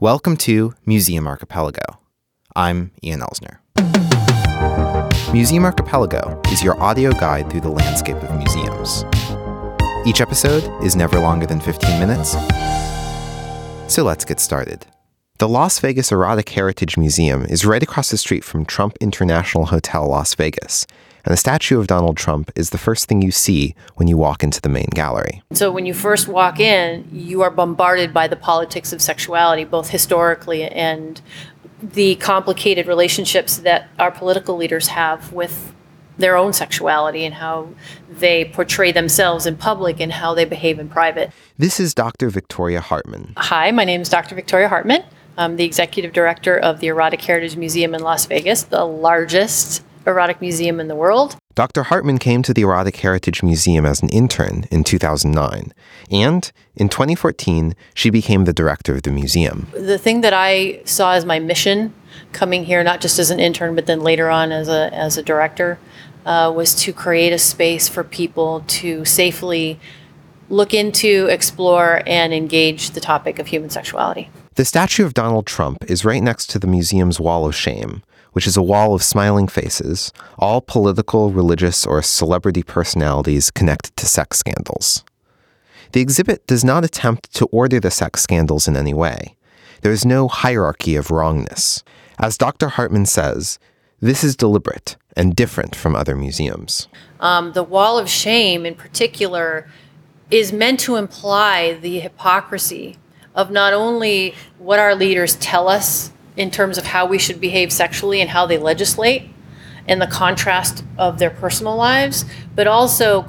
Welcome to Museum Archipelago. I'm Ian Elsner. Museum Archipelago is your audio guide through the landscape of museums. Each episode is never longer than 15 minutes. So let's get started. The Las Vegas Erotic Heritage Museum is right across the street from Trump International Hotel, Las Vegas, and the statue of Donald Trump is the first thing you see when you walk into the main gallery. So when you first walk in, you are bombarded by the politics of sexuality, both historically and the complicated relationships that our political leaders have with their own sexuality and how they portray themselves in public and how they behave in private. This is Dr. Victoria Hartman. Hi, my name is Dr. Victoria Hartman. I'm the executive director of the Erotic Heritage Museum in Las Vegas, the largest erotic museum in the world. Dr. Hartman came to the Erotic Heritage Museum as an intern in 2009, and in 2014, she became the director of the museum. The thing that I saw as my mission coming here, not just as an intern, but then later on as a, as a director, uh, was to create a space for people to safely look into, explore, and engage the topic of human sexuality. The statue of Donald Trump is right next to the museum's Wall of Shame, which is a wall of smiling faces, all political, religious, or celebrity personalities connected to sex scandals. The exhibit does not attempt to order the sex scandals in any way. There is no hierarchy of wrongness. As Dr. Hartman says, this is deliberate and different from other museums. Um, the wall of shame, in particular, is meant to imply the hypocrisy of not only what our leaders tell us in terms of how we should behave sexually and how they legislate and the contrast of their personal lives, but also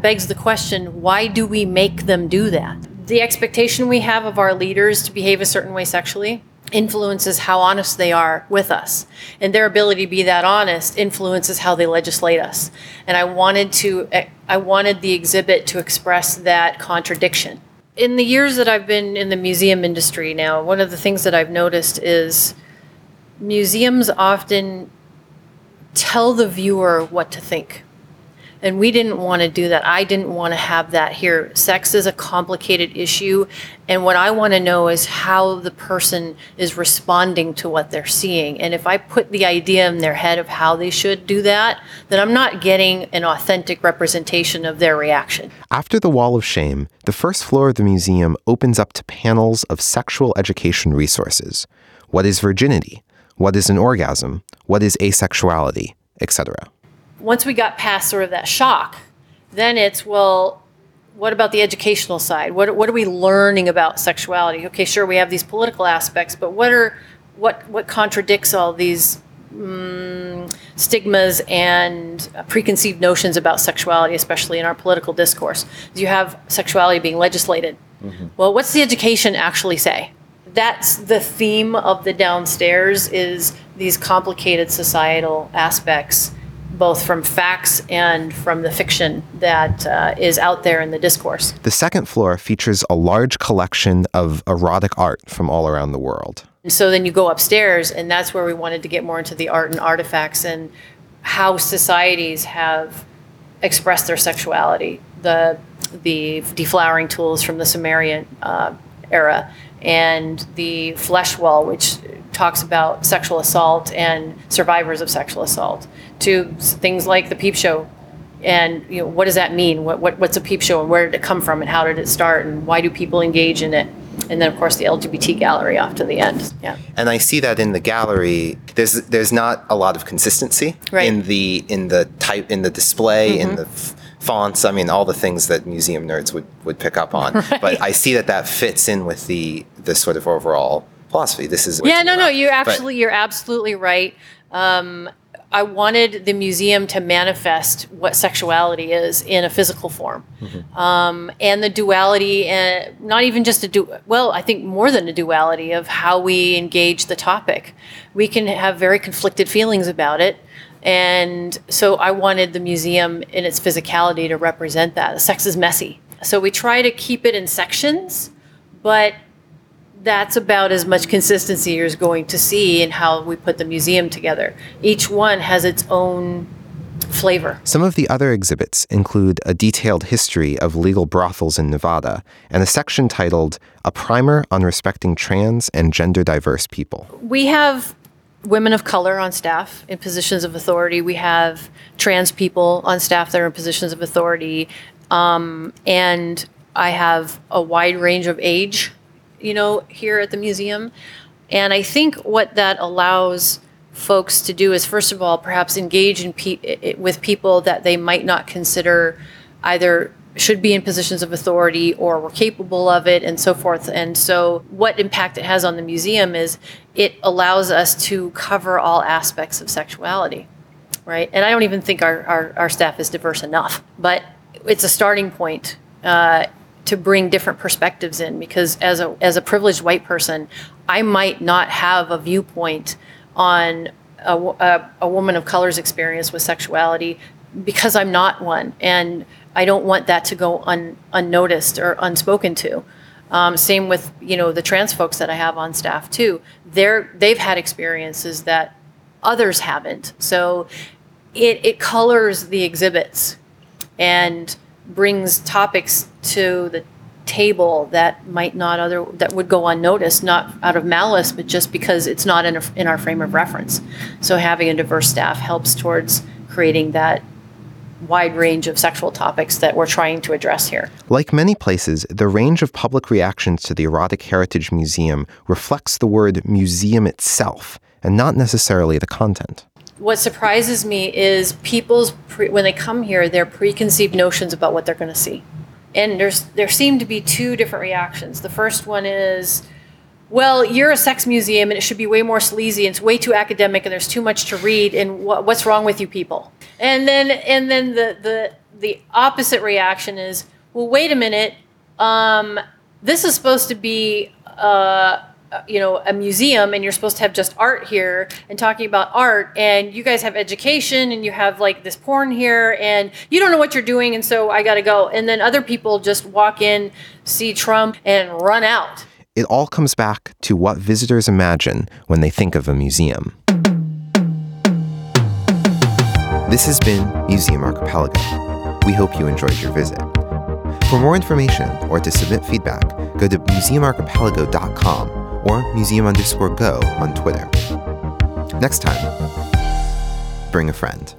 begs the question why do we make them do that? The expectation we have of our leaders to behave a certain way sexually influences how honest they are with us. And their ability to be that honest influences how they legislate us. And I wanted to I wanted the exhibit to express that contradiction in the years that I've been in the museum industry now, one of the things that I've noticed is museums often tell the viewer what to think. And we didn't want to do that. I didn't want to have that here. Sex is a complicated issue. And what I want to know is how the person is responding to what they're seeing. And if I put the idea in their head of how they should do that, then I'm not getting an authentic representation of their reaction. After the Wall of Shame, the first floor of the museum opens up to panels of sexual education resources. What is virginity? What is an orgasm? What is asexuality? Etc once we got past sort of that shock, then it's, well, what about the educational side? What, what are we learning about sexuality? Okay, sure, we have these political aspects, but what are what what contradicts all these um, stigmas and preconceived notions about sexuality, especially in our political discourse? You have sexuality being legislated. Mm-hmm. Well, what's the education actually say? That's the theme of the downstairs is these complicated societal aspects both from facts and from the fiction that uh, is out there in the discourse. The second floor features a large collection of erotic art from all around the world. And so then you go upstairs, and that's where we wanted to get more into the art and artifacts and how societies have expressed their sexuality. The the deflowering tools from the Sumerian uh, era and the flesh wall, which talks about sexual assault and survivors of sexual assault, to things like the peep show. And you know, what does that mean? What, what, what's a peep show and where did it come from and how did it start and why do people engage in it? And then of course the LGBT gallery off to the end. Yeah. And I see that in the gallery, there's there's not a lot of consistency right. in the in the type in the display mm-hmm. in the f- fonts. I mean, all the things that museum nerds would would pick up on. Right. But I see that that fits in with the the sort of overall philosophy. This is yeah, no, no, you're absolutely, you're absolutely right. Um, I wanted the museum to manifest what sexuality is in a physical form, mm-hmm. um, and the duality, and not even just a du. Well, I think more than a duality of how we engage the topic. We can have very conflicted feelings about it, and so I wanted the museum in its physicality to represent that. Sex is messy, so we try to keep it in sections, but that's about as much consistency you're going to see in how we put the museum together. Each one has its own flavor. Some of the other exhibits include a detailed history of legal brothels in Nevada and a section titled A Primer on Respecting Trans and Gender Diverse People. We have women of color on staff in positions of authority. We have trans people on staff that are in positions of authority. Um, and I have a wide range of age, you know, here at the museum. And I think what that allows folks to do is, first of all, perhaps engage in pe- with people that they might not consider either should be in positions of authority or were capable of it and so forth. And so, what impact it has on the museum is it allows us to cover all aspects of sexuality, right? And I don't even think our, our, our staff is diverse enough, but it's a starting point. Uh, to bring different perspectives in because as a as a privileged white person, I might not have a viewpoint on a, a, a woman of color's experience with sexuality because I'm not one, and I don't want that to go un, unnoticed or unspoken to. Um, same with you know the trans folks that I have on staff too. They're they've had experiences that others haven't. So it it colors the exhibits and brings topics to the table that might not other that would go unnoticed not out of malice but just because it's not in, a, in our frame of reference so having a diverse staff helps towards creating that wide range of sexual topics that we're trying to address here. Like many places, the range of public reactions to the Erotic Heritage Museum reflects the word museum itself and not necessarily the content. What surprises me is people's pre- when they come here, their preconceived notions about what they're going to see. And there's there seem to be two different reactions. The first one is well, you're a sex museum and it should be way more sleazy and it's way too academic and there's too much to read and what, what's wrong with you people? And then and then the the the opposite reaction is, well, wait a minute, um, this is supposed to be uh, Uh, you know a museum and you're supposed to have just art here and talking about art and you guys have education and you have like this porn here and you don't know what you're doing and so I got to go and then other people just walk in see Trump and run out it all comes back to what visitors imagine when they think of a museum. This has been Museum Archipelago. We hope you enjoyed your visit. For more information or to submit feedback, go to museumarchipelago.com or museum underscore go on Twitter. Next time, bring a friend.